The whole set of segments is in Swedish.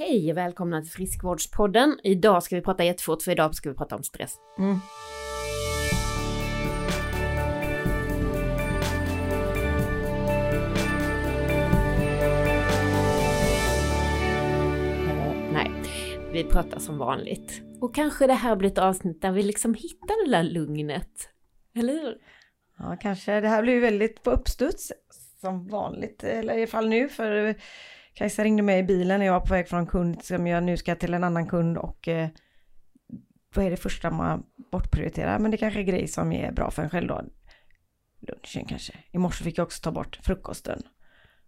Hej och välkomna till Friskvårdspodden. Idag ska vi prata jättefort för idag ska vi prata om stress. Mm. Eh, nej, vi pratar som vanligt. Och kanske det här blir ett avsnitt där vi liksom hittar det där lugnet. Eller hur? Ja, kanske. Det här blir väldigt på uppstuds som vanligt, eller i alla fall nu, för Kajsa ringde mig i bilen när jag var på väg från en kund som jag nu ska till en annan kund och eh, vad är det första man bortprioriterar? Men det kanske är grejer som är bra för en själv då. Lunchen kanske. I morse fick jag också ta bort frukosten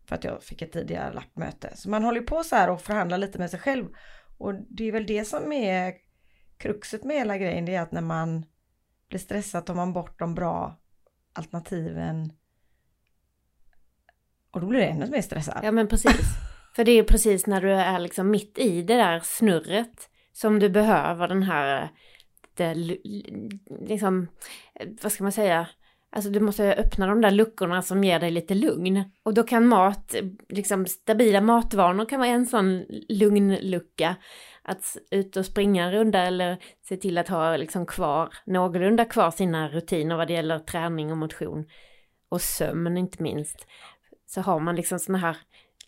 för att jag fick ett tidigare lappmöte. Så man håller på så här och förhandlar lite med sig själv. Och det är väl det som är kruxet med hela grejen, det är att när man blir stressad tar man bort de bra alternativen och då blir det ännu mer stressad. Ja men precis. För det är precis när du är liksom mitt i det där snurret som du behöver den här, det, liksom, vad ska man säga, Alltså du måste öppna de där luckorna som ger dig lite lugn. Och då kan mat, liksom stabila matvanor kan vara en sån lugn lucka. Att ut och springa en runda eller se till att ha liksom kvar, någorlunda kvar sina rutiner vad det gäller träning och motion. Och sömn inte minst. Så har man liksom såna här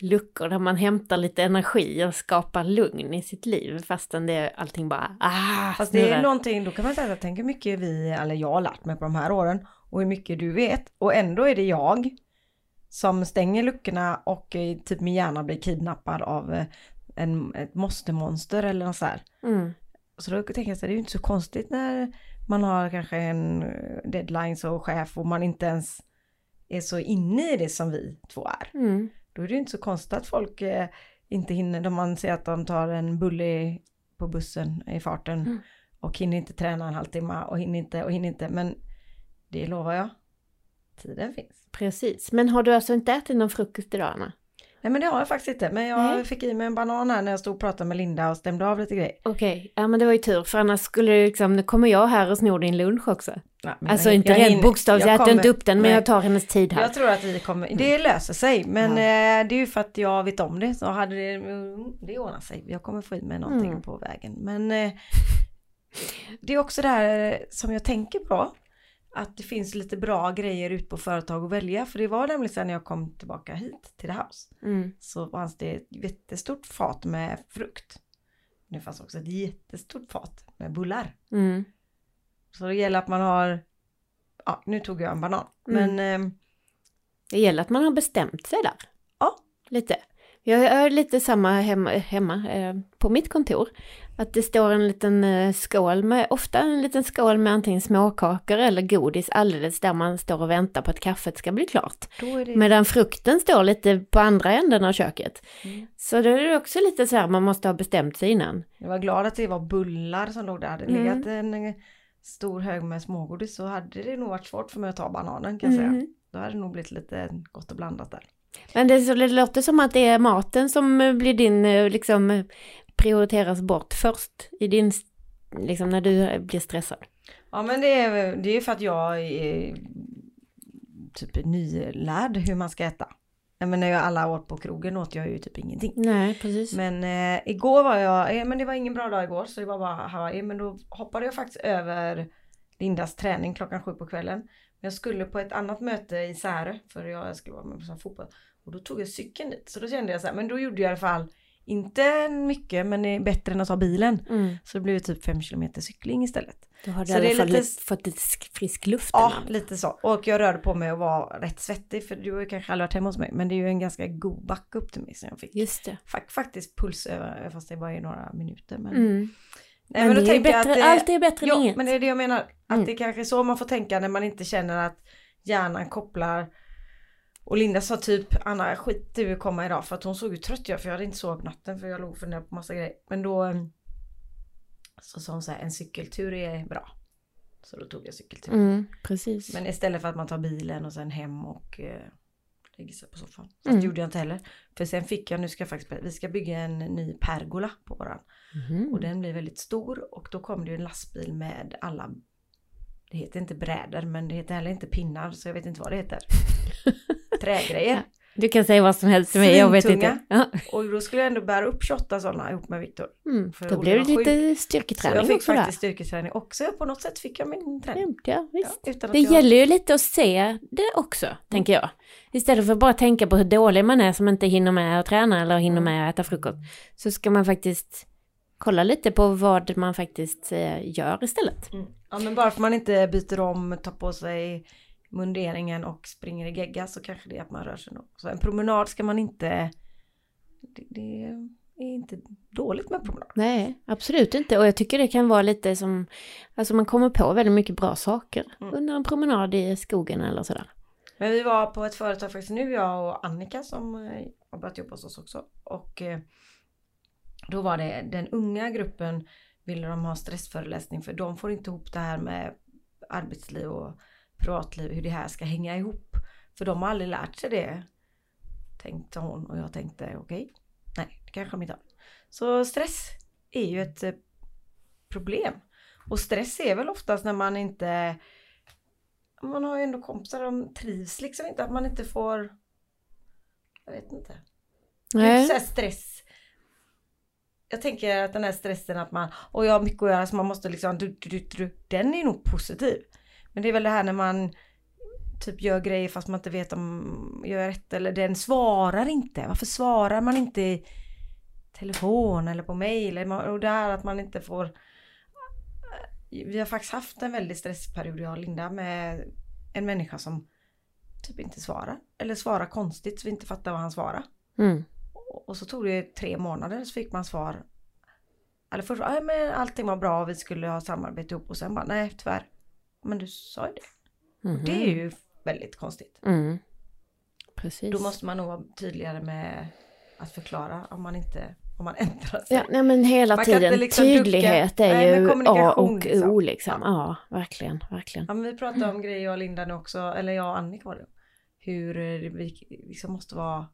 luckor där man hämtar lite energi och skapar lugn i sitt liv fastän det är allting bara ah, Fast det är någonting, då kan man säga att tänk hur mycket vi, eller jag har lärt mig på de här åren och hur mycket du vet och ändå är det jag som stänger luckorna och eh, typ min hjärna blir kidnappad av eh, en, ett måste-monster eller något så här. Mm. Så då tänker jag så här, det är ju inte så konstigt när man har kanske en deadline och chef och man inte ens är så inne i det som vi två är. Mm. Då är det inte så konstigt att folk eh, inte hinner, om man ser att de tar en bulle på bussen i farten Mm. och hinner inte träna en halvtimme och hinner inte och hinner inte. Men det lovar jag, tiden finns. Precis, men har du alltså inte ätit någon frukost idag Anna? Nej men det har jag faktiskt inte, men jag Nej. fick i mig en banan här när jag stod och pratade med Linda och stämde av lite grejer. Okej, ja men det var ju tur för annars skulle det liksom, nu kommer jag här och snor din lunch också. Nej, men Alltså jag- inte jag rent bokstavligt, jag äter kommer- inte upp den men jag tar hennes tid här. Jag tror att vi kommer, det löser sig men Ja. eh, det är ju för att jag vet om det så hade det, mm, det ordnar sig. Jag kommer få i mig någonting Mm. på vägen men eh, det är också det här som jag tänker på att det finns lite bra grejer ut på företag att välja för det var nämligen sen när jag kom tillbaka hit till The House Mm. så fanns det ett jättestort fat med frukt. Det fanns också ett jättestort fat med bullar. Mm. Så det gäller att man har, ja nu tog jag en banan Mm. men eh, Det gäller att man har bestämt sig där. Ja. Lite. Jag är lite samma hemma, hemma eh, på mitt kontor. Att det står en liten eh, skål med, ofta en liten skål med antingen småkakor eller godis alldeles där man står och väntar på att kaffet ska bli klart. det Medan frukten står lite på andra änden av köket. Mm. Så då är det också lite så här, man måste ha bestämt sig innan. Jag var glad att det var bullar som låg där. Hade det Mm. legat en eh, stor hög med smågodis så hade det nog varit svårt för mig att ta bananen kan jag säga. Mm. Då hade det nog blivit lite gott och blandat där. Men det, så det låter som att det är maten som eh, blir din, liksom prioriteras bort först i din, liksom när du blir stressad. Ja men det är det är för att jag är typ nylärd hur man ska äta. Jag menar jag alla år på krogen åt jag ju typ ingenting. Nej, precis. Men eh, igår var jag, eh, men det var ingen bra dag igår så det var bara Hawaii. Men då hoppade jag faktiskt över Lindas träning klockan sju på kvällen. Men jag skulle på ett annat möte i Särö för jag skulle vara med på fotboll. Och då tog jag cykeln dit. Så då kände jag så här, men då gjorde jag i alla fall inte mycket men det är bättre än att ta bilen. Mm. Så det blev typ fem kilometer cykling istället. Då har du Så i det alla är fall lite- fått lite sk- frisk luft. Ja, Anna. lite så. Och jag rörde på mig och var rätt svettig för du har ju kanske aldrig varit hemma hos mig. Men det är ju en ganska god backe upp till mig som jag fick. Just det. Fak- faktiskt puls över, fast det bara är några minuter. Men, Mm. Nej, men då det är bättre, att det- allt är bättre än Ja, inget. men det är det jag menar. Att Mm. det kanske är så man får tänka när man inte känner att hjärnan kopplar. Och Linda sa typ, Anna skit du komma idag för att hon såg ju trött ut för jag hade inte sovit natten för jag låg och funderade på massa grejer. Men då eh, så sa hon så här, en cykeltur är bra. Så då tog jag cykeltur. Mm, precis. Men istället för att man tar bilen och sen hem och eh, lägger sig på soffan. Så Mm. det gjorde jag inte heller. För sen fick jag, nu ska jag faktiskt, vi ska bygga en ny pergola på våran. Mhm. Och den blir väldigt stor och då kom det ju en lastbil med alla Det heter inte brädor men det heter heller inte pinnar så jag vet inte vad det heter. Trägrejer. Du kan säga vad som helst till mig, jag vet inte. Ja. Och då skulle jag ändå bära upp 28 sådana ihop med Viktor. Mm, då blev det lite Så jag styrketräning fick också där. faktiskt styrketräning också. På något sätt fick jag min träning. Ja, ja, visst. Ja, att Det jag... gäller ju lite att se det också, tänker jag. Istället för att bara tänka på hur dålig man är som inte hinner med att träna eller hinner Mm. med att äta frukost. Så ska man faktiskt kolla lite på vad man faktiskt eh, gör istället. Mm. Ja men bara för man inte byter om, tar på sig munderingen och springer i gegga så kanske det är att man rör sig nog. Så en promenad ska man inte... Det, det är inte dåligt med promenad. Nej, absolut inte. Och jag tycker det kan vara lite som, alltså man kommer på väldigt mycket bra saker Mm. under en promenad i skogen eller sådär. Men vi var på ett företag faktiskt nu, jag och Annika som eh, har börjat jobba hos oss också. Och eh, då var det den unga gruppen ville de ha stressföreläsning för de får inte ihop det här med arbetsliv och privatliv, hur det här ska hänga ihop. För de har aldrig lärt sig det. Tänkte hon och jag tänkte okej, nej det kanske de inte har. Så stress är ju ett eh, problem. Och stress är väl oftast när man inte man har ju ändå kompisar, de trivs liksom inte, att man inte får jag vet inte. Det är Nej. så här stress. Jag tänker att den här stressen att man, och jag har mycket att göra så man måste liksom, du, du, du, du, den är nog positiv. Men det är väl det här när man typ gör grejer fast man inte vet om jag gör rätt eller den svarar inte. Varför svarar man inte i telefon eller på mail? Och det här att man inte får vi har faktiskt haft en väldigt stressperiod jag och Linda med en människa som typ inte svarar. Eller svarar konstigt så vi inte fattar vad han svarar. Mm. Och- Och så tog det tre månader så fick man svar. Eller först ja, men allting var bra och vi skulle ha samarbete ihop och sen bara nej tyvärr. Men du sa ju det. Mhm. Det är ju väldigt konstigt. Mm. Precis. Då måste man nog vara tydligare med att förklara om man inte om man ändrar sig. Ja, nej, men hela Man tiden. liksom Tydlighet ducka. är Nej, ju A och liksom. O liksom. Ja. Ja, verkligen, verkligen. Ja men vi pratade om grejer jag och Linda nu också, eller jag och Annika var det. Hur vi liksom måste vara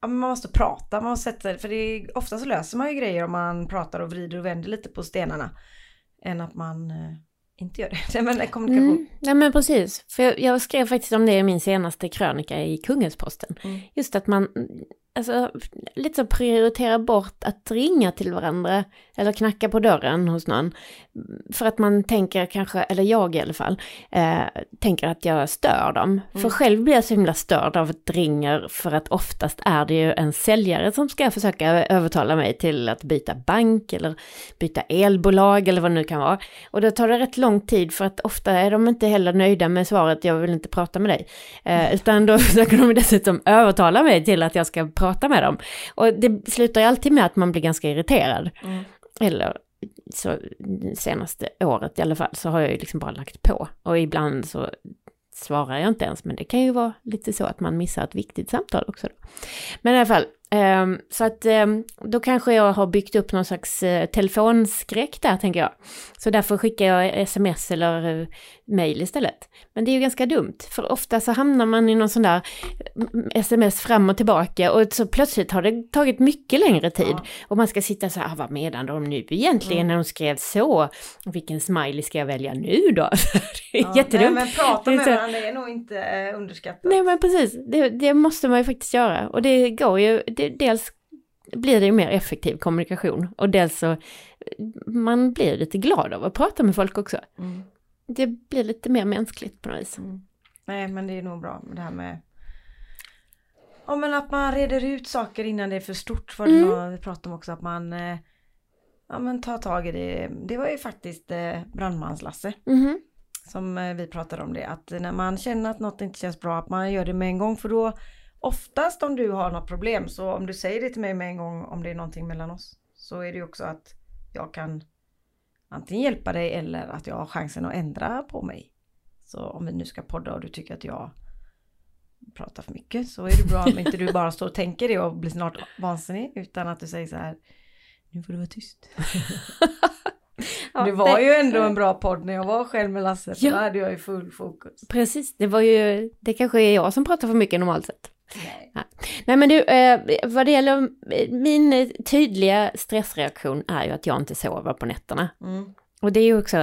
Ja, men man måste prata, man måste sätta för det är, ofta så löser man ju grejer om man pratar och vrider och vänder lite på stenarna. Än att man eh, inte gör det. Men kommunikation. Mm. Nej men precis, för jag, jag skrev faktiskt om det i min senaste krönika i Kungälvsposten. Mm. Just att man, alltså lite så prioriterar bort att ringa till varandra eller knacka på dörren hos någon. För att man tänker kanske, eller jag i alla fall, eh, tänker att jag stör dem. För Mm. själv blir jag så himla störd av att det ringer för att oftast är det ju en säljare som ska försöka övertala mig till att byta bank eller byta elbolag eller vad det nu kan vara. Och då tar det rätt lång tid för att ofta är de inte heller nöjda med svaret jag vill inte prata med dig. Eh, utan då försöker de dessutom övertala mig till att jag ska prata med dem. Och det slutar ju alltid med att man blir ganska irriterad. Mm. Eller så senaste året i alla fall så har jag ju liksom bara lagt på. Och ibland så svarar jag inte ens, men det kan ju vara lite så att man missar ett viktigt samtal också. Då. Men i alla fall, ehm, så att ehm, då kanske jag har byggt upp någon slags eh, telefonskräck där tänker jag. Så därför skickar jag sms eller eh, mail istället. Men det är ju ganska dumt, för ofta så hamnar man i någon sån där sms fram och tillbaka och så plötsligt har det tagit mycket längre tid. Ja. Och man ska sitta så här, ah, vad menar de nu egentligen Mm. när de skrev så? Vilken smiley ska jag välja nu då? det är Ja, jättedumt. Nej, men prata med varandra är nog inte eh, underskattat. Nej men precis, det, det måste man ju faktiskt göra. Och det går ju, det, dels blir det ju mer effektiv kommunikation och dels så man blir lite glad av att prata med folk också. Mm. Det blir lite mer mänskligt på något vis. Mm. Nej men det är nog bra det här med Ja men att man reder ut saker innan det är för stort. För Mm. mm. vi pratade om också att man eh, Ja men tar tag i det. Det var ju faktiskt eh, brandmans-Lasse Mhm. som eh, vi pratade om det. Att när man känner att något inte känns bra att man gör det med en gång. För då oftast om du har något problem så om du säger det till mig med en gång om det är någonting mellan oss. Så är det ju också att jag kan antingen hjälpa dig eller att jag har chansen att ändra på mig. Så om vi nu ska podda och du tycker att jag pratar för mycket så är det bra om inte du bara står och tänker det och blir snart vansinnig utan att du säger så här nu får du vara tyst. Ja, det var ju ändå en bra podd när jag var själv med Lasse för Ja. då hade jag ju full fokus. Precis, det var ju, det kanske är jag som pratar för mycket normalt sett. Nej. Nej men du, eh, vad det gäller eh, min eh, tydliga stressreaktion är ju att jag inte sover på nätterna. Mm. Och det är ju också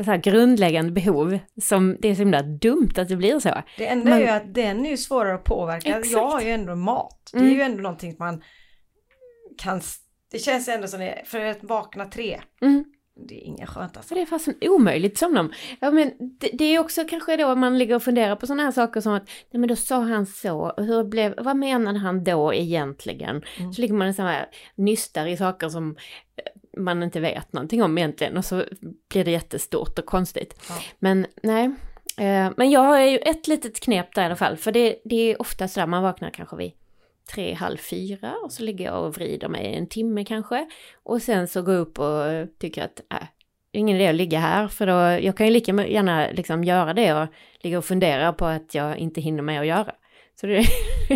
ett här grundläggande behov som det är så himla dumt att det blir så. Det enda Men- är ju att den är ju svårare att påverka. Exakt. Jag har ju ändå mat. Det är Mm. ju ändå någonting man kan... Det känns ändå som det, för att vakna tre, Mm. Det är inga skönt alltså. Så det är fasen omöjligt som dem. Ja, men det, det är också kanske då man ligger och funderar på sådana här saker som att, nej men då sa han så, hur blev, vad menade han då egentligen? Mm. Så ligger man så här nystar i saker som eh, man inte vet någonting om egentligen och så blir det jättestort och konstigt. Ja. Men nej, eh, men jag har ju ett litet knep där i alla fall, för det, det är ofta så där man vaknar kanske vid tre, halv fyra och så ligger jag och vrider mig en timme kanske. Och sen så går jag upp och tycker att äh, det är ingen idé att ligga här för då, jag kan ju lika gärna liksom göra det och ligga och fundera på att jag inte hinner med att göra. Så det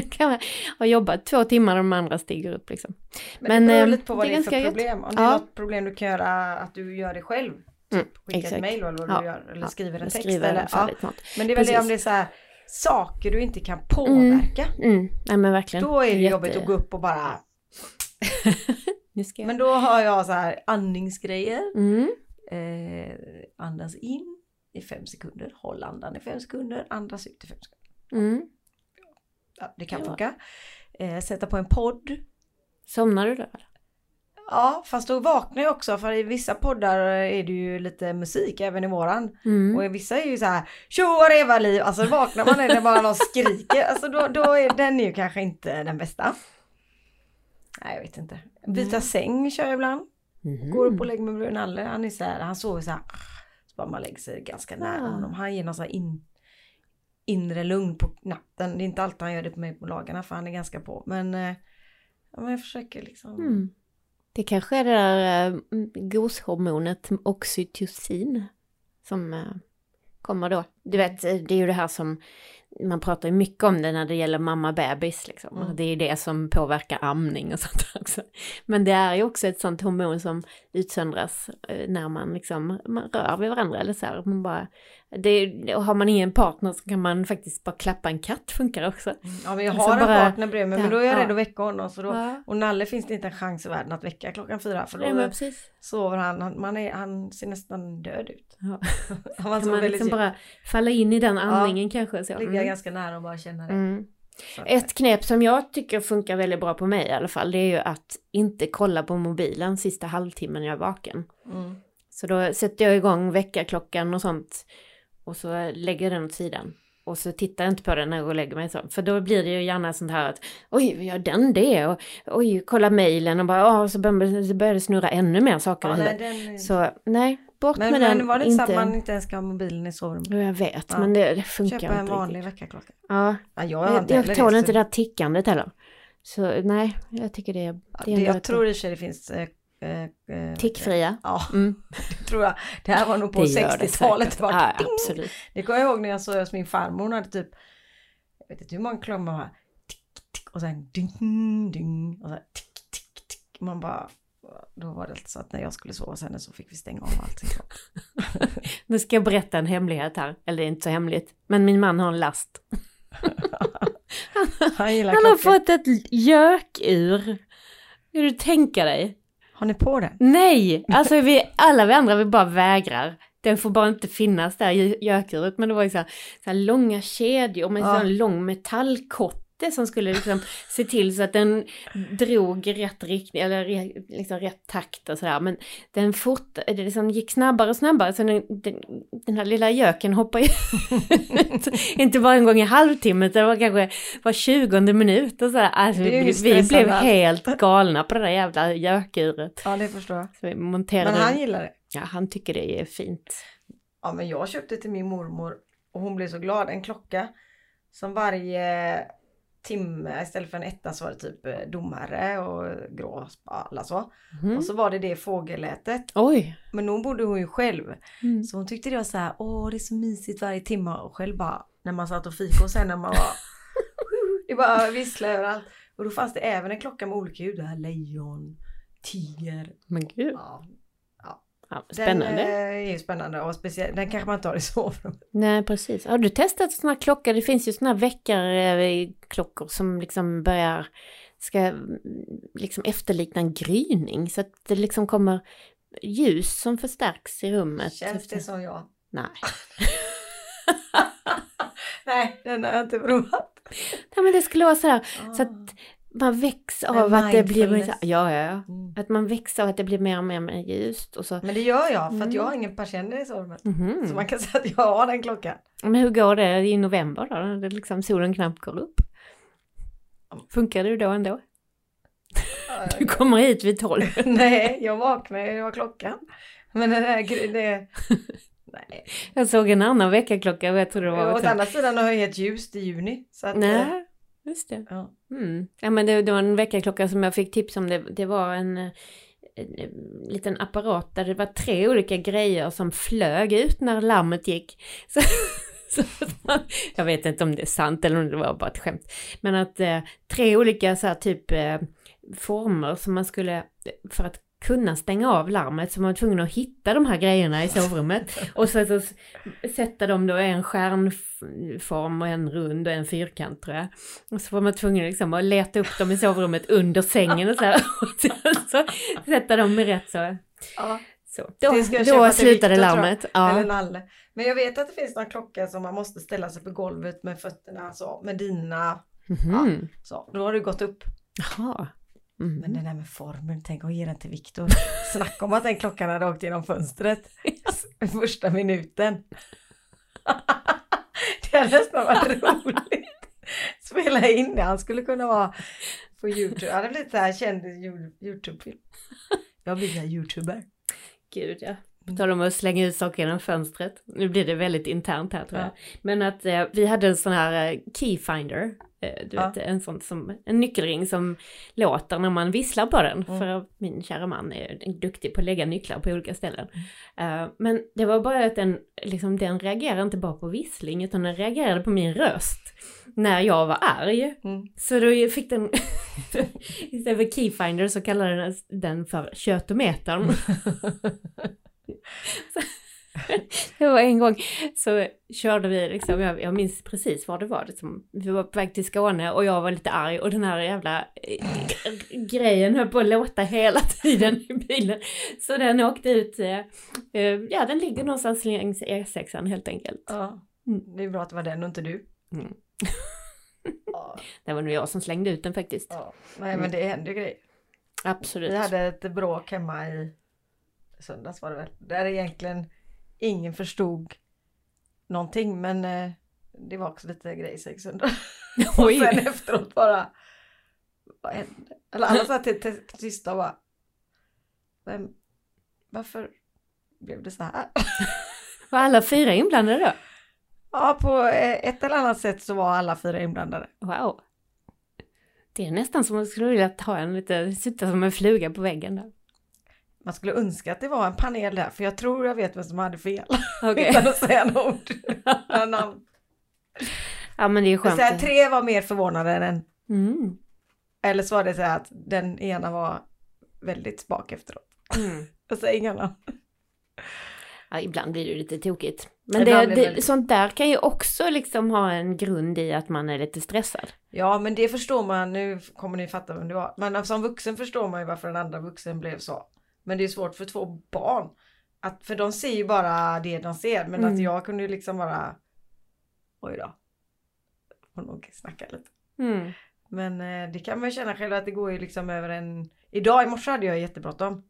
kan man ha jobbat två timmar och de andra stiger upp liksom. Men, Men, det beror lite på vad det det är för ganska gött. problem. Om det är Ja. något problem du kan göra att du gör det själv. Mm, Typ skicka ett exakt. mejl eller vad Ja, du gör. Eller ja, skriver en text. skriver eller, ja. Men det är väl det Precis. om det är så här saker du inte kan påverka. Mm, nej men verkligen. Då är det Jätte- jobbigt att gå upp och bara... Men då har jag så här andningsgrejer. Mm, Eh, andas in i fem sekunder. Håll andan i fem sekunder. Andas ut i fem sekunder. mm. Ja, det kan Ja. funka. Eh, sätta på en podd. Somnar du då? Ja, fast då vaknar jag också för i vissa poddar är det ju lite musik även i våran. Mm. Och i vissa är ju så här tjo liv Alltså vaknar man när bara någon skriker. Alltså då, då är den är ju kanske inte den bästa. Nej jag vet inte. Byta Nej. säng kör jag ibland. Mhm. Går upp och lägger mig bredvid Nalle. Han är så här, han sover så här. Så bara man lägger sig ganska nära Ah. honom. Han ger någon så här in, inre lugn på natten. Det är inte alltid han gör det på mig på dagarna för han är ganska på. Men, eh, ja, men jag försöker liksom. Det kanske är det där eh, goshormonet oxytocin som eh, kommer då. Du vet, eh, det är ju det här som man pratar ju mycket om det när det gäller mamma-bebis liksom. Mm. Det är ju det som påverkar amning och sånt också. Men det är ju också ett sånt hormon som utsöndras eh, när man liksom man rör vid varandra eller så här. Man bara, det, har man ingen partner så kan man faktiskt bara klappa en katt funkar också. Ja men jag Alltså har en bara- partner bredvid mig men då är jag ja. rädd att väcka honom. Så då, Ja, och Nalle finns det inte en chans i världen att väcka klockan fyra. För då ja sover han, han, man är, han ser nästan död ut. Ja. Han Kan man liksom bara falla in i den andningen kanske. Så. Ligga Mm. ganska nära och bara känna det. Mm. Ett knep som jag tycker funkar väldigt bra på mig i alla fall, det är ju att inte kolla på mobilen sista halvtimmen jag är vaken. Mm. Så då sätter jag igång väckarklockan och sånt och så lägger jag den åt sidan. Och så tittar jag inte på den när jag går och lägger mig så. För då blir det ju gärna sånt här att oj, gör den det? Och oj, kolla mejlen och bara ja, så börjar det snurra ännu mer saker Ja, nej, den, Så nej, bort men, med men den. var det inte så att man inte ens ska ha mobilen i sovrummet? Jo, jag vet, Ja. men det, det funkar Köpa en inte vanlig riktigt. väckarklocka. Ja, Ja, jag, jag, inte jag tål det, inte det där tickandet heller. Så nej, jag tycker det. Ja, det är jag tror i och för sig det finns eh, eh, eh, Tickfria. Ja, Mm. det tror jag. Det här var nog på Det gör det 60-talet. säkert. Det, var Ja, ding! absolut. det kommer jag ihåg när jag såg hos min farmor. Hon hade typ, jag vet inte hur många har. Tick, tick, och sen ding, ding. Och sen tick, tick, tick. Man bara, då var det så att när jag skulle sova hos henne så fick vi stänga av allting. Nu ska jag berätta en hemlighet här. Eller det är inte så hemligt. Men min man har en last. Han gillar Han har fått ett gökur. Kan du tänka dig? Har ni på den? Nej! Alltså vi, alla vi andra vi bara vägrar. Den får bara inte finnas där i gökuret. Men det var ju så här, så här långa kedjor med Ja. en lång metallkotte som skulle liksom se till så att den drog i rätt riktning, eller liksom rätt takt och sådär. Men den fort, det liksom gick snabbare och snabbare så den, den, den här lilla göken hoppade ut. inte bara en gång i halvtimmen, utan det var kanske var tjugonde minut och sådär. Alltså, ju vi, vi blev helt galna på det där jävla gökuret. Ja, det förstår jag. Så vi monterade Men han gillar det. Ja, han tycker det är fint. Ja, men jag köpte till min mormor och hon blev så glad. En klocka som varje timme istället för en etta så var det typ eh, domare och grå alla så. Mhm. Och så var det det fågellätet. Oj! Men hon bodde hon ju själv. Mm. Så hon tyckte det var så här, åh det är så mysigt varje timme. Och själv bara, när man satt och fika och sen när man var, det bara visslade överallt. Och då fanns det även en klocka med olika ljud. Det här lejon, tiger. Men gud, Ja, ja, den spännande. eh, är ju spännande och speciellt, den kanske man inte har i sovrummet. Nej, precis. Har du testat sådana klockor? Det finns ju sådana väckarklockor som liksom börjar, ska mm, liksom efterlikna en gryning. Så att det liksom kommer ljus som förstärks i rummet. Känns det som jag? Nej. Nej, den har jag inte provat. Nej men det skulle vara så här så Ah. att man väcks av att det blir... mindfulness. Ja, ja, ja. Mm. Att man växer av att det blir mer och mer, mer ljust och så. Men det gör jag för att Mm. jag har ingen persienner i sovrummet. Mhm. Så man kan säga att jag har den klockan. Men hur går det i november då? När det liksom solen knappt går upp? Funkar det då ändå? Du kommer hit vid tolv. Nej, jag vaknade, det var klockan. Men den här det... Nej. Jag såg en annan väckarklocka och jag tror det var... Å också- andra sidan har jag helt ljust i juni. Så att, eh, Nej, just det. Ja. Mm. Ja men det, det var en väckarklocka som jag fick tips om. Det, det var en, eh, en, eh, liten apparat där det var tre olika grejer som flög ut när larmet gick. Så, så, man- jag vet inte om det är sant eller om det var bara ett skämt. Men att eh, tre olika så här typ eh, former som man skulle, för att kunna stänga av larmet så man var tvungen att hitta de här grejerna i sovrummet. Och så, så sätta dem då i en stjärnform och en rund och en fyrkant tror jag. Och så var man tvungen liksom att leta upp dem i sovrummet under sängen och så här. Och så, så sätta dem i rätt så. Ja, så. Då, då slutade larmet. Ja. eller Nalle. Men jag vet att det finns någon klocka som man måste ställa sig på golvet med fötterna så, med dina, Mhm. så. Då har det gått upp. Jaha. Mm. Men den där med formen, tänk att ge den till Viktor. Snacka om att den klockan hade åkt genom fönstret. Första minuten. det hade nästan varit roligt. Spela in det, han skulle kunna vara på Youtube. Han hade blivit så här känd Youtube-film. Jag blir Youtuber. Gud ja. På tal om att slänga ut saker genom fönstret. Nu blir det väldigt internt här tror jag. Ja. Men att eh, vi hade en sån här eh, keyfinder. Eh, du Ja. vet, en sån som, en nyckelring som låter när man visslar på den. Mm. För min kära man är duktig på att lägga nycklar på olika ställen. Eh, men det var bara att den, liksom, den reagerade inte bara på vissling utan den reagerade på min röst. När jag var arg. Mm. Så då fick den, istället för keyfinder så kallade den den för kötometern. Det var en gång så körde vi liksom, jag, jag minns precis var det var, liksom, vi var på väg till Skåne och jag var lite arg och den här jävla eh, grejen höll på att låta hela tiden i bilen. Så den åkte ut, eh, eh, ja den ligger någonstans längs E6 helt enkelt. Ja, Mm. det är bra att det var den och inte du. Mm. Det var nog jag som slängde ut den faktiskt. ja. Nej men det händer grejer. Absolut. Vi hade ett bråk hemma i söndags var det väl. Där egentligen ingen förstod någonting men eh, det var också lite grejs i söndag. Och sen efteråt bara vad hände? Eller alla satt till, tysta och bara Vem, varför blev det så här? Var alla fyra inblandade då? Ja på eh, ett eller annat sätt så var alla fyra inblandade. Wow. Det är nästan som att man skulle vilja ta en lite, sitta som en fluga på väggen där. Man skulle önska att det var en panel där för jag tror jag vet vem som hade fel. Okej. Utan att säga några ord. Ja men det är skönt. säger, tre var mer förvånade än en. Mm. Eller så var det så här att den ena var väldigt spak efteråt. Mm. Jag säger inga namn. Ja, ibland blir det lite tokigt. Men det det, väldigt- sånt där kan ju också liksom ha en grund i att man är lite stressad. Ja men det förstår man, nu kommer ni fatta vem det var. Men som vuxen förstår man ju varför den andra vuxen blev så. Men det är svårt för två barn. Att, för de ser ju bara det de ser. Men Mm. att jag kunde ju liksom bara Oj då. Får nog snacka lite. Mm. Men eh, det kan man ju känna själv att det går ju liksom över en... Idag i morse hade jag jättebråttom.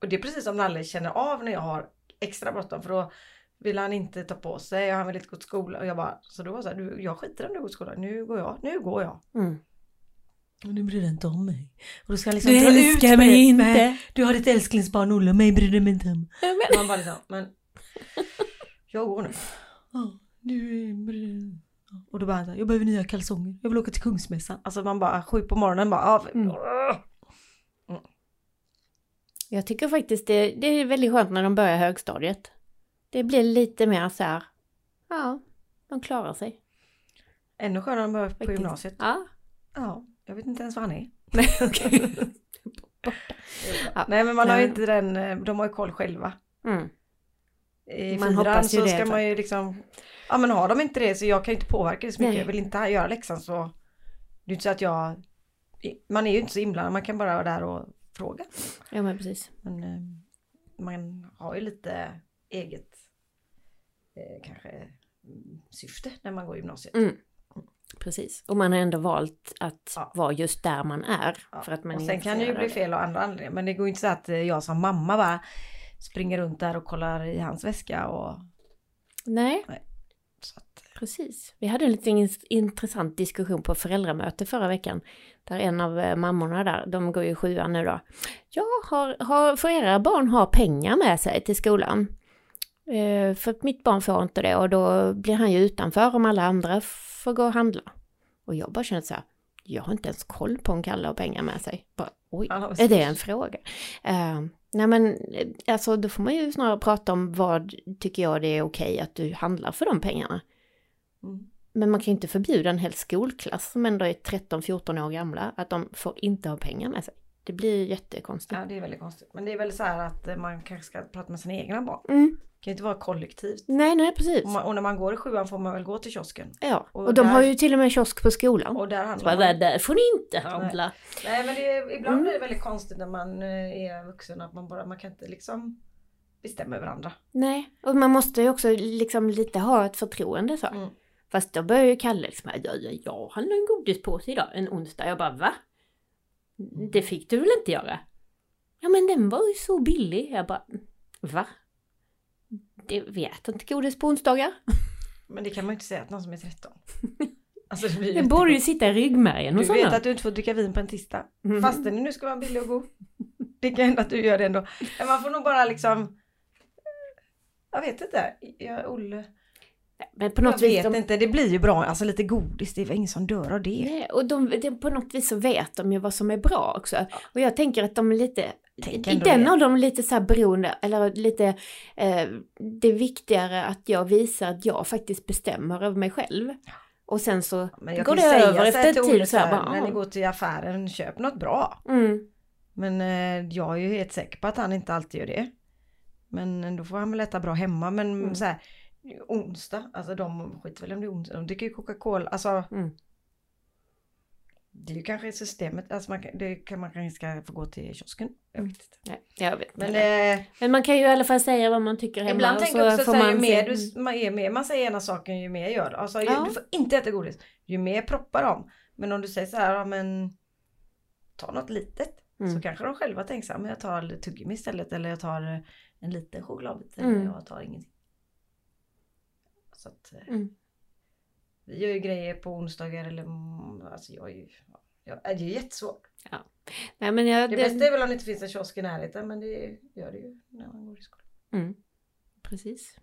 Och det är precis som Nalle känner av när jag har extra bråttom för då vill han inte ta på sig och han vill inte gå till skolan. Och jag bara, så då var så här, jag skiter om du går till skolan, nu går jag, nu går jag. Mm. Och nu bryr dig inte om mig. Och då ska liksom Du dra älskar ut mig mig. inte. Nej, du har ditt älsklingsbarn Olle, mig bryr du mig inte om. Man bara liksom, men jag går nu. Ja, du bryr Och då bara jag behöver nya kalsonger, jag vill åka till Kungsmässan. Alltså man bara, sju på morgonen bara, ah, Mm. Jag tycker faktiskt det, det är väldigt skönt när de börjar högstadiet. Det blir lite mer så här, ja, de klarar sig. Ännu skönare än börja på gymnasiet. Ja. Ja, jag vet inte ens vad han är. Nej, okej. Ja. Nej men man har ju inte den, eh, de har ju koll själva. Mm. I Man fyran så det, ska man ju liksom, ja men har de inte det så jag kan ju inte påverka det så mycket. Nej. Jag vill inte göra läxan så, det är inte så att jag, man är ju inte så inblandad, man kan bara vara där och fråga. Ja men precis. Men, eh, man har ju lite eget eh, kanske mm, syfte när man går gymnasiet. Mm. Precis. Och man har ändå valt att Ja. vara just där man är. Ja, För att man och sen kan det ju bli fel av andra anledningar. Men det går inte så att eh, jag som mamma bara springer runt där och kollar i hans väska och Nej, så att, precis. Vi hade en lite in- intressant diskussion på föräldramöte förra veckan. Där en av eh, mammorna där, de går ju sjuan nu då. Ja, har, har, får era barn ha pengar med sig till skolan? Eh, för mitt barn får inte det och då blir han ju utanför om alla andra får gå och handla. Och jag bara känner så här, jag har inte ens koll på om Kalle har pengar med sig. Bara, Oj, är det en fråga? Eh, nej men, eh, alltså då får man ju snarare prata om vad tycker jag det är okej att du handlar för de pengarna. mm. Men man kan ju inte förbjuda en hel skolklass som ändå är 13-14 år gamla att de får inte ha pengar med sig. Det blir jättekonstigt. Ja det är väldigt konstigt. Men det är väl så här att man kanske ska prata med sina egna barn. Mm. Det kan ju inte vara kollektivt. Nej, nej precis. Och, man, och när man går i sjuan får man väl gå till kiosken. Ja, och och de där- har ju till och med kiosk på skolan. Och där handlar man. där, där får ni inte handla. Nej men det är, ibland Mm. blir det väldigt konstigt när man eh, är vuxen att man bara, man kan inte liksom bestämma över andra. Nej, och man måste ju också liksom lite ha ett förtroende så. Mm. Fast då börjar ju Kalle liksom, ja, ja, jag handlade en godispåse idag, en onsdag. Jag bara, va? Det fick du väl inte göra? Ja men den var ju så billig. Jag bara, va? Det, vi äter inte godis på onsdagar. Men det kan man ju inte säga att någon som är 13. Alltså det Det borde ju sitta i ryggmärgen Du vet att du inte får dricka vin på en tisdag. Mhm. Fastän det nu ska vara billig och god. Det kan hända att du gör det ändå. Men man får nog bara liksom jag vet inte. Jag, Olle. Men på Jag något vis, vet de, inte. Det blir ju bra. Alltså lite godis. Det är väl ingen som dör av det. Nej, och de, de, på något vis så vet de ju vad som är bra också. Och jag tänker att de är lite, Tänk i den det. av dem lite så här beroende, eller lite, eh, det är viktigare att jag visar att jag faktiskt bestämmer över mig själv. Och sen så jag går det över efter till tid Olle så här, så här, bara, När ni "Ah." går till affären, köp något bra. Mm, Men eh, jag är ju helt säker på att han inte alltid gör det. Men eh, då får han väl äta bra hemma. Men Mm. så här, onsdag, alltså de skiter väl om det är onsdag. De dricker ju Coca-Cola. Alltså mm. det är ju kanske systemet. Alltså man, kan- det kan, man kanske få gå till kiosken. Jag vet inte. Nej, jag vet Men inte. eh, Men man kan ju i alla fall säga vad man tycker hemma. ibland tänker jag också så här, ju mer du man är med man säger ena saken ju mer gör det. Alltså Ja. du får inte äta godis. Ju mer proppar de. Men om du säger så här, ja men ta något litet. Mm. Så kanske de själva tänker så här, men jag tar tuggummi istället eller jag tar en liten chokladbit Mm. eller jag tar ingenting. Så att eh, Mm. vi gör ju grejer på onsdagar eller mm, alltså jag är ju, ja, det är jättesvårt. Nej, men jag, Det bästa är väl om det inte finns en kiosk i närheten men det gör det ju när man går i skolan. Mm. Precis.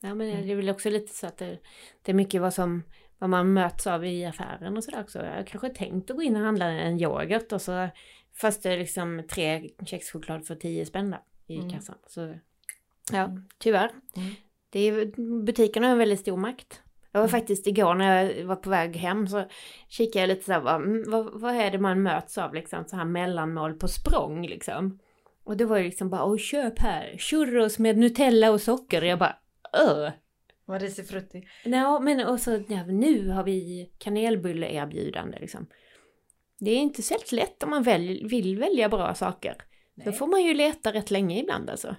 Ja men Mm. det är väl också lite så att det, det är mycket vad som vad man möts av i affären och sådär också. Jag har kanske tänkt att gå in och handla en yoghurt och så fast det är liksom tre kexchoklad för tio spänn där i Mm. kassan. Så ja, Mm. tyvärr. Mm. Det är, butikerna har en väldigt stor makt. Jag var Mm. faktiskt igår när jag var på väg hem så kikade jag lite så här, vad, mm, vad, vad är det man möts av liksom så här mellanmål på språng liksom. Och det var ju liksom bara, oj köp här, churros med Nutella och socker. Och jag bara, öh. Man risifrutti. Ja, men och så ja, nu har vi kanelbulle-erbjudande liksom. Det är inte så lätt om man väl, vill välja bra saker. Då Nej. får man ju leta rätt länge ibland alltså.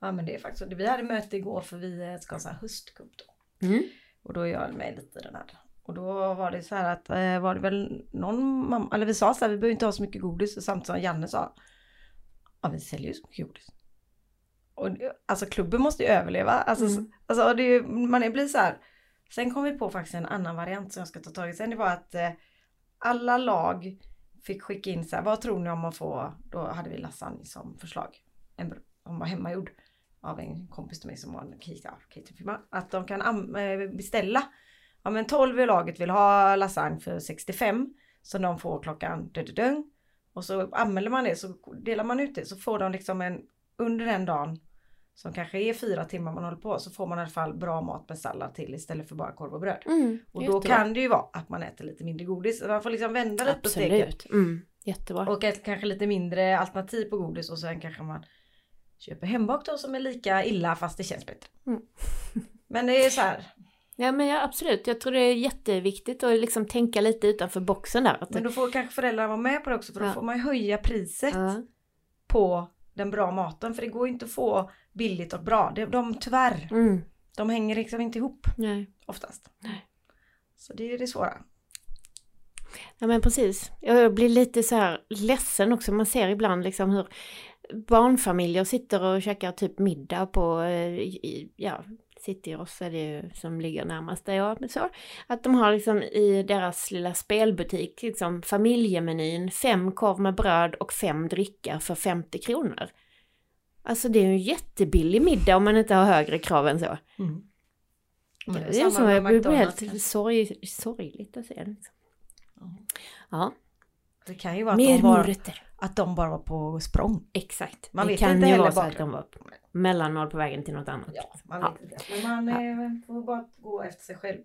Ja men det är faktiskt. Vi hade möte igår för vi eh, ska ha här höstkupp då. Mm. Och då är jag med lite i den här. Och då var det så här att eh, var det väl någon mamma, eller vi sa så här, vi behöver inte ha så mycket godis. Och samtidigt som Janne sa, ja vi säljer ju så mycket godis. Och alltså klubben måste ju överleva. Alltså, Mm. så- alltså det är ju, man är- blir så här. Sen kom vi på faktiskt en annan variant som jag ska ta tag i sen. Det var att eh, alla lag fick skicka in så här, vad tror ni om att få, då hade vi lasagne som förslag. En, som var hemmagjord av en kompis till mig som ja, cateringfirma. Att de kan eh, beställa, ja men 12 i laget vill ha lasagne för 65. Så de får klockan dödödöng. Och så anmäler man det så delar man ut det så får de liksom en, under den dagen som kanske är fyra timmar man håller på så får man i alla fall bra mat med sallad till istället för bara korv och bröd. Mm, Och då jättebra. kan det ju vara att man äter lite mindre godis. Man får liksom vända lite på. Absolut. Mm, jättebra. Och ett kanske lite mindre alternativ på godis och sen kanske man köper hembakt då som är lika illa fast det känns bättre. Mm. Men det är så här. Ja men ja, absolut, jag tror det är jätteviktigt att liksom tänka lite utanför boxen där. Men då får kanske föräldrarna vara med på det också för då Ja. får man ju höja priset ja. på den bra maten. För det går inte att få billigt och bra. De, de tyvärr, Mm. de hänger liksom inte ihop Nej. oftast. Nej. Så det är det svåra. Ja men precis. Jag blir lite så här ledsen också. Man ser ibland liksom hur barnfamiljer sitter och käkar typ middag på, eh, ja, Cityros är det ju som ligger närmast där jag så. Att de har liksom i deras lilla spelbutik liksom familjemenyn, fem korv med bröd och fem drickar för 50 kronor. Alltså det är ju en jättebillig middag om man inte har högre krav än så. Mm. Men Det är som jag blir helt sorg, sorgligt att se. Liksom. Ja, Det kan ju vara att mer de, bara, morötter. att de bara var på språng. Exakt. Man det vet kan inte ju vara så att de var mellanmål på vägen till något annat. Ja, man Ja. vet inte. Men man eh, får bara gå efter sig själv.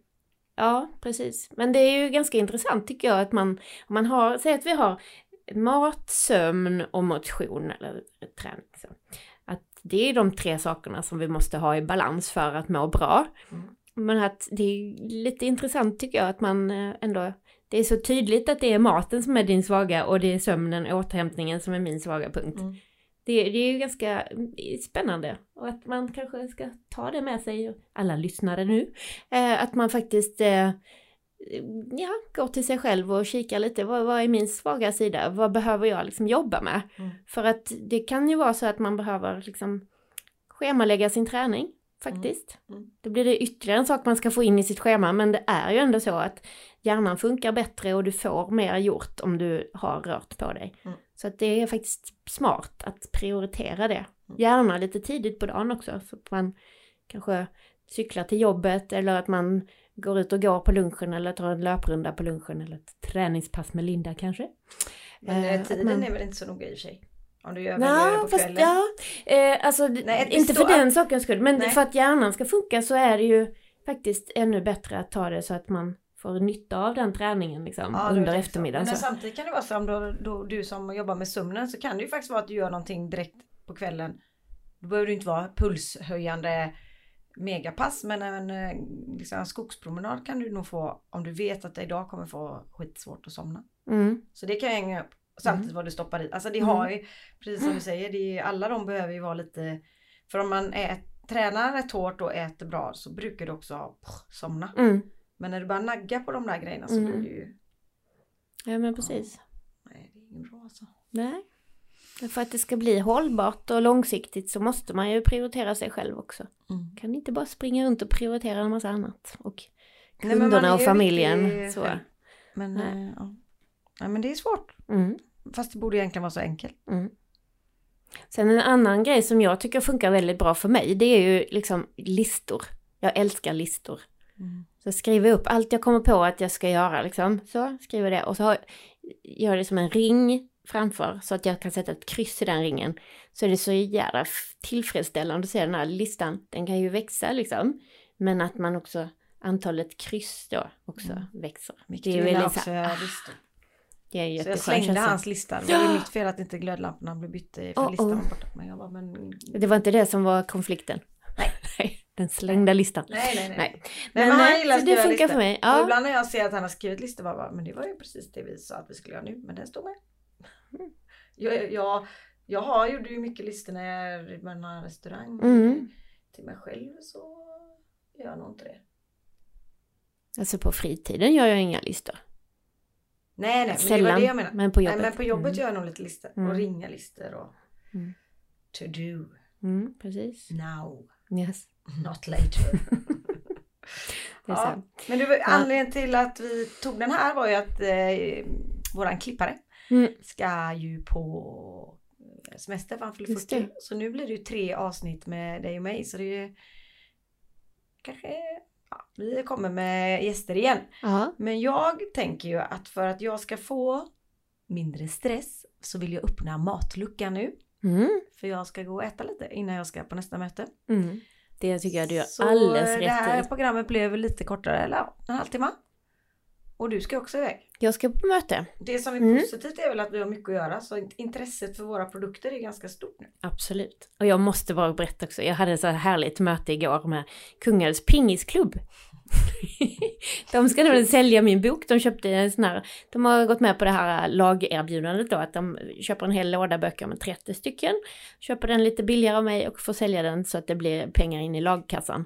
Ja, precis. Men det är ju ganska intressant tycker jag att man, om man har, säg att vi har mat, sömn och motion eller träning. Så. Att det är de tre sakerna som vi måste ha i balans för att må bra. Mm. Men att det är lite intressant tycker jag att man eh, ändå, det är så tydligt att det är maten som är din svaga och det är sömnen, återhämtningen som är min svaga punkt. Mm. Det, det är ju ganska spännande och att man kanske ska ta det med sig, alla lyssnare nu, eh, att man faktiskt eh, ja, går till sig själv och kikar lite, vad, vad är min svaga sida, vad behöver jag liksom jobba med? Mm. För att det kan ju vara så att man behöver liksom schemalägga sin träning faktiskt. Mm. Mm. Då blir det ytterligare en sak man ska få in i sitt schema, men det är ju ändå så att hjärnan funkar bättre och du får mer gjort om du har rört på dig. Mm. Så att det är faktiskt smart att prioritera det. Mm. Gärna lite tidigt på dagen också, så att man kanske cyklar till jobbet eller att man går ut och går på lunchen eller tar en löprunda på lunchen eller ett träningspass med Linda kanske. Men Eh, eh, tiden man- är väl inte så noga i sig. Om du gör väljer det på fast kvällen. ja, eh, alltså Nej, inte för den sakens skull, men Nej. för att hjärnan ska funka så är det ju faktiskt ännu bättre att ta det så att man får nytta av den träningen liksom, Ja, under eftermiddagen. så. Men samtidigt kan det vara så om då, då, du som jobbar med sömnen så kan det ju faktiskt vara att du gör någonting direkt på kvällen. Då behöver det inte vara pulshöjande megapass men en, eh, liksom en skogspromenad kan du nog få om du vet att det idag kommer få skitsvårt att somna. Mm, Så det kan jag hänga upp samtidigt vad du stoppar i. Alltså det har ju, precis som du säger, det är, alla de behöver ju vara lite, för om man ät, tränar rätt hårt och äter bra så brukar du också pff, somna. mm. Men när du bara naggar på de där grejerna så Mm. blir det ju, Ja men precis. nej det är inget bra alltså. Nej. För att det ska bli hållbart och långsiktigt så måste man ju prioritera sig själv också. Mm. Kan inte bara springa runt och prioritera en massa annat. Och Nej, kunderna är och familjen. Så. Men, Nej. eh, ja. Nej men det är svårt. Mm. Fast det borde egentligen vara så enkelt. Mm. Sen en annan grej som jag tycker funkar väldigt bra för mig, det är ju liksom listor. Jag älskar listor. Så skriver jag upp allt jag kommer på att jag ska göra liksom. Så skriver jag det och så har, gör jag det som en ring framför så att jag kan sätta ett kryss i den ringen. Så är det så jävla tillfredsställande att se den här listan. Den kan ju växa liksom. Men att man också, antalet kryss då också Mm. växer. Micke Det är väldigt också listor. det är Så jag slängde känsla. hans lista. Det var ju mitt fel att inte glödlamporna blev bytta för Oh, listan oh. var borta. Men jag bara, men... Det var inte det som var konflikten. Nej. Den slängda listan. Nej, nej, nej. Nej. Nej, men, han gillar så det funkar listor. för mig. Och Ja. ibland när jag ser att han har skrivit listor bara, men det var ju precis det vi sa att vi skulle göra nu. Men den står med. Jag, jag, jag har, gjorde ju mycket listor när jag med en restaurang. Mm. Till mig själv så gör jag nog inte det. Alltså på fritiden gör jag inga listor. Nej, nej, men det Sällan, var det jag menade. men på jobbet. Nej, men på jobbet Mm. gör jag nog lite listor. Och Mm. ringa listor och Mm. to do Mm, precis. now, Yes. not later. Ja. Men du, anledningen till att vi tog den här var ju att eh, våran klippare Mm. ska ju på eh, semester för han fyller Just 40. det. Så nu blir det ju tre avsnitt med dig och mig. Så det är ju kanske, ja, vi kommer med gäster igen. Ja. Men jag tänker ju att för att jag ska få mindre stress så vill jag öppna matluckan nu. Mm. För jag ska gå och äta lite innan jag ska på nästa möte. Mm. Det tycker jag du gör Så alldeles det här rätt i. programmet blev lite kortare, eller ja, en halvtimme. Och du ska också iväg. Jag ska på möte. Det som är Mm. positivt är väl att vi har mycket att göra så intresset för våra produkter är ganska stort nu. Absolut. Och jag måste bara berätta också, jag hade så här härligt möte igår med Kungälvs pingisklubb de ska nog sälja min bok. De köpte en sån här, de har gått med på det här lagerbjudandet då, att de köper en hel låda böcker med 30 stycken. Köper den lite billigare av mig och får sälja den så att det blir pengar in i lagkassan.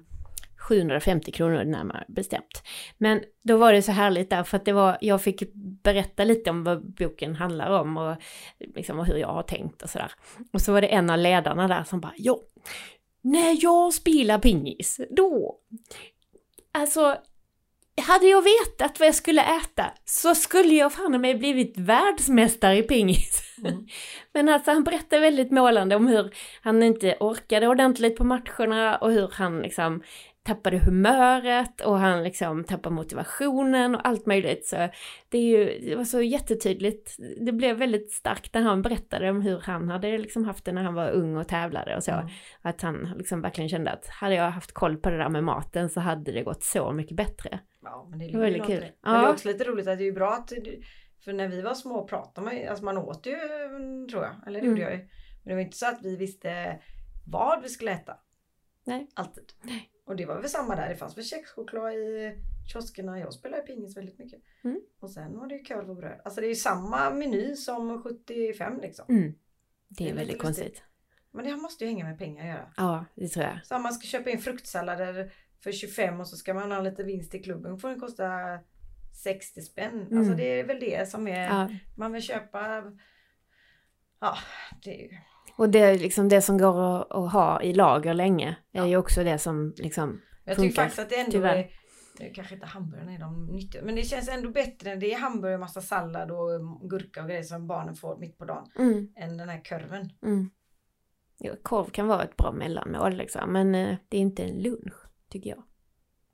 750 kronor närmare bestämt. Men då var det så härligt där för att det var, jag fick berätta lite om vad boken handlar om och, liksom, hur jag har tänkt och sådär. Och så var det en av ledarna där som bara, ja, när jag spelar pingis, då, alltså, hade jag vetat vad jag skulle äta så skulle jag fan mig blivit världsmästare i pingis. Mm. Men alltså han berättade väldigt målande om hur han inte orkade ordentligt på matcherna och hur han liksom tappade humöret och han liksom tappade motivationen och allt möjligt. Så det, är ju, det var så jättetydligt. Det blev väldigt starkt när han berättade om hur han hade liksom haft det när han var ung och tävlade och så. Mm. Att han liksom verkligen kände att hade jag haft koll på det där med maten så hade det gått så mycket bättre. Ja, men det, är väldigt kul. Det. Men ja. det är också lite roligt att det är bra att för när vi var små pratade man alltså man åt ju tror jag, eller det gjorde mm. jag ju. Men det var inte så att vi visste vad vi skulle äta. Nej. Alltid. Nej. Och det var väl samma där. Det fanns väl kexchoklad i kioskerna. Jag spelade pingis väldigt mycket. Mm. Och sen var det ju korv och bröd. Alltså det är ju samma meny som 75 liksom. Mm. Det, är, det är väldigt konstigt. konstigt. Men det måste ju hänga med pengar att göra. Ja, det tror jag. Så om man ska köpa in fruktsallader för 25 och så ska man ha lite vinst i klubben får den kosta 60 spänn. Mm. Alltså det är väl det som är, ja. man vill köpa, ja det är ju och det, liksom det som går att, att ha i lager länge är ja. ju också det som liksom Jag tycker faktiskt att det ändå tyvärr. är det kanske inte hamburgarna är de nyttiga. Men det känns ändå bättre det är hamburgare, massa sallad och gurka och grejer som barnen får mitt på dagen. Mm. Än den här korven. Mm. Ja, korv kan vara ett bra mellanmål liksom. Men eh, det är inte en lunch, tycker jag.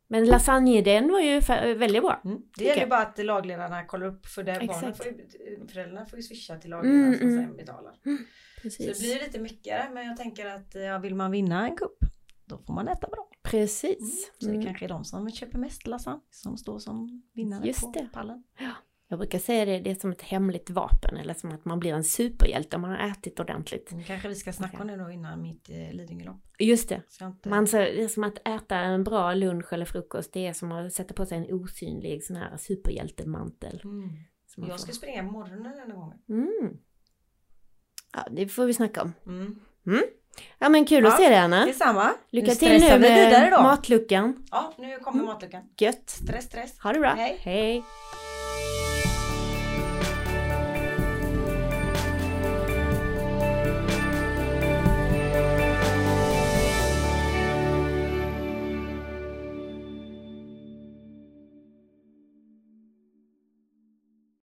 Men lasagne den var ju väldigt bra. Mm. Det gäller ju bara att lagledarna kollar upp för det barnen får ju, föräldrarna får ju swisha till lagledarna mm, som mm. sen betalar. Mm. Så det blir lite mycket men jag tänker att ja, vill man vinna en kupp då får man äta bra. Precis. Mm. Så det mm. kanske är de som köper mest lasagne som står som vinnare Just på det. pallen. Ja. Jag brukar säga det, det är som ett hemligt vapen eller som att man blir en superhjälte om man har ätit ordentligt. Det kanske vi ska snacka om det då innan mitt eh, Lidingölopp. Just det. Inte... Man, så, det är som att äta en bra lunch eller frukost. Det är som att sätta på sig en osynlig sån här superhjältemantel. Mm. Jag ska springa på morgonen den gången. Mm. Ja, det får vi snacka om. Mm. Mm. Ja men kul ja, att se dig Anna. Detsamma. Lycka nu till nu med matluckan. Ja, nu kommer mm. matluckan. Gött. Stress, stress. Ha det bra. Hej. Hej.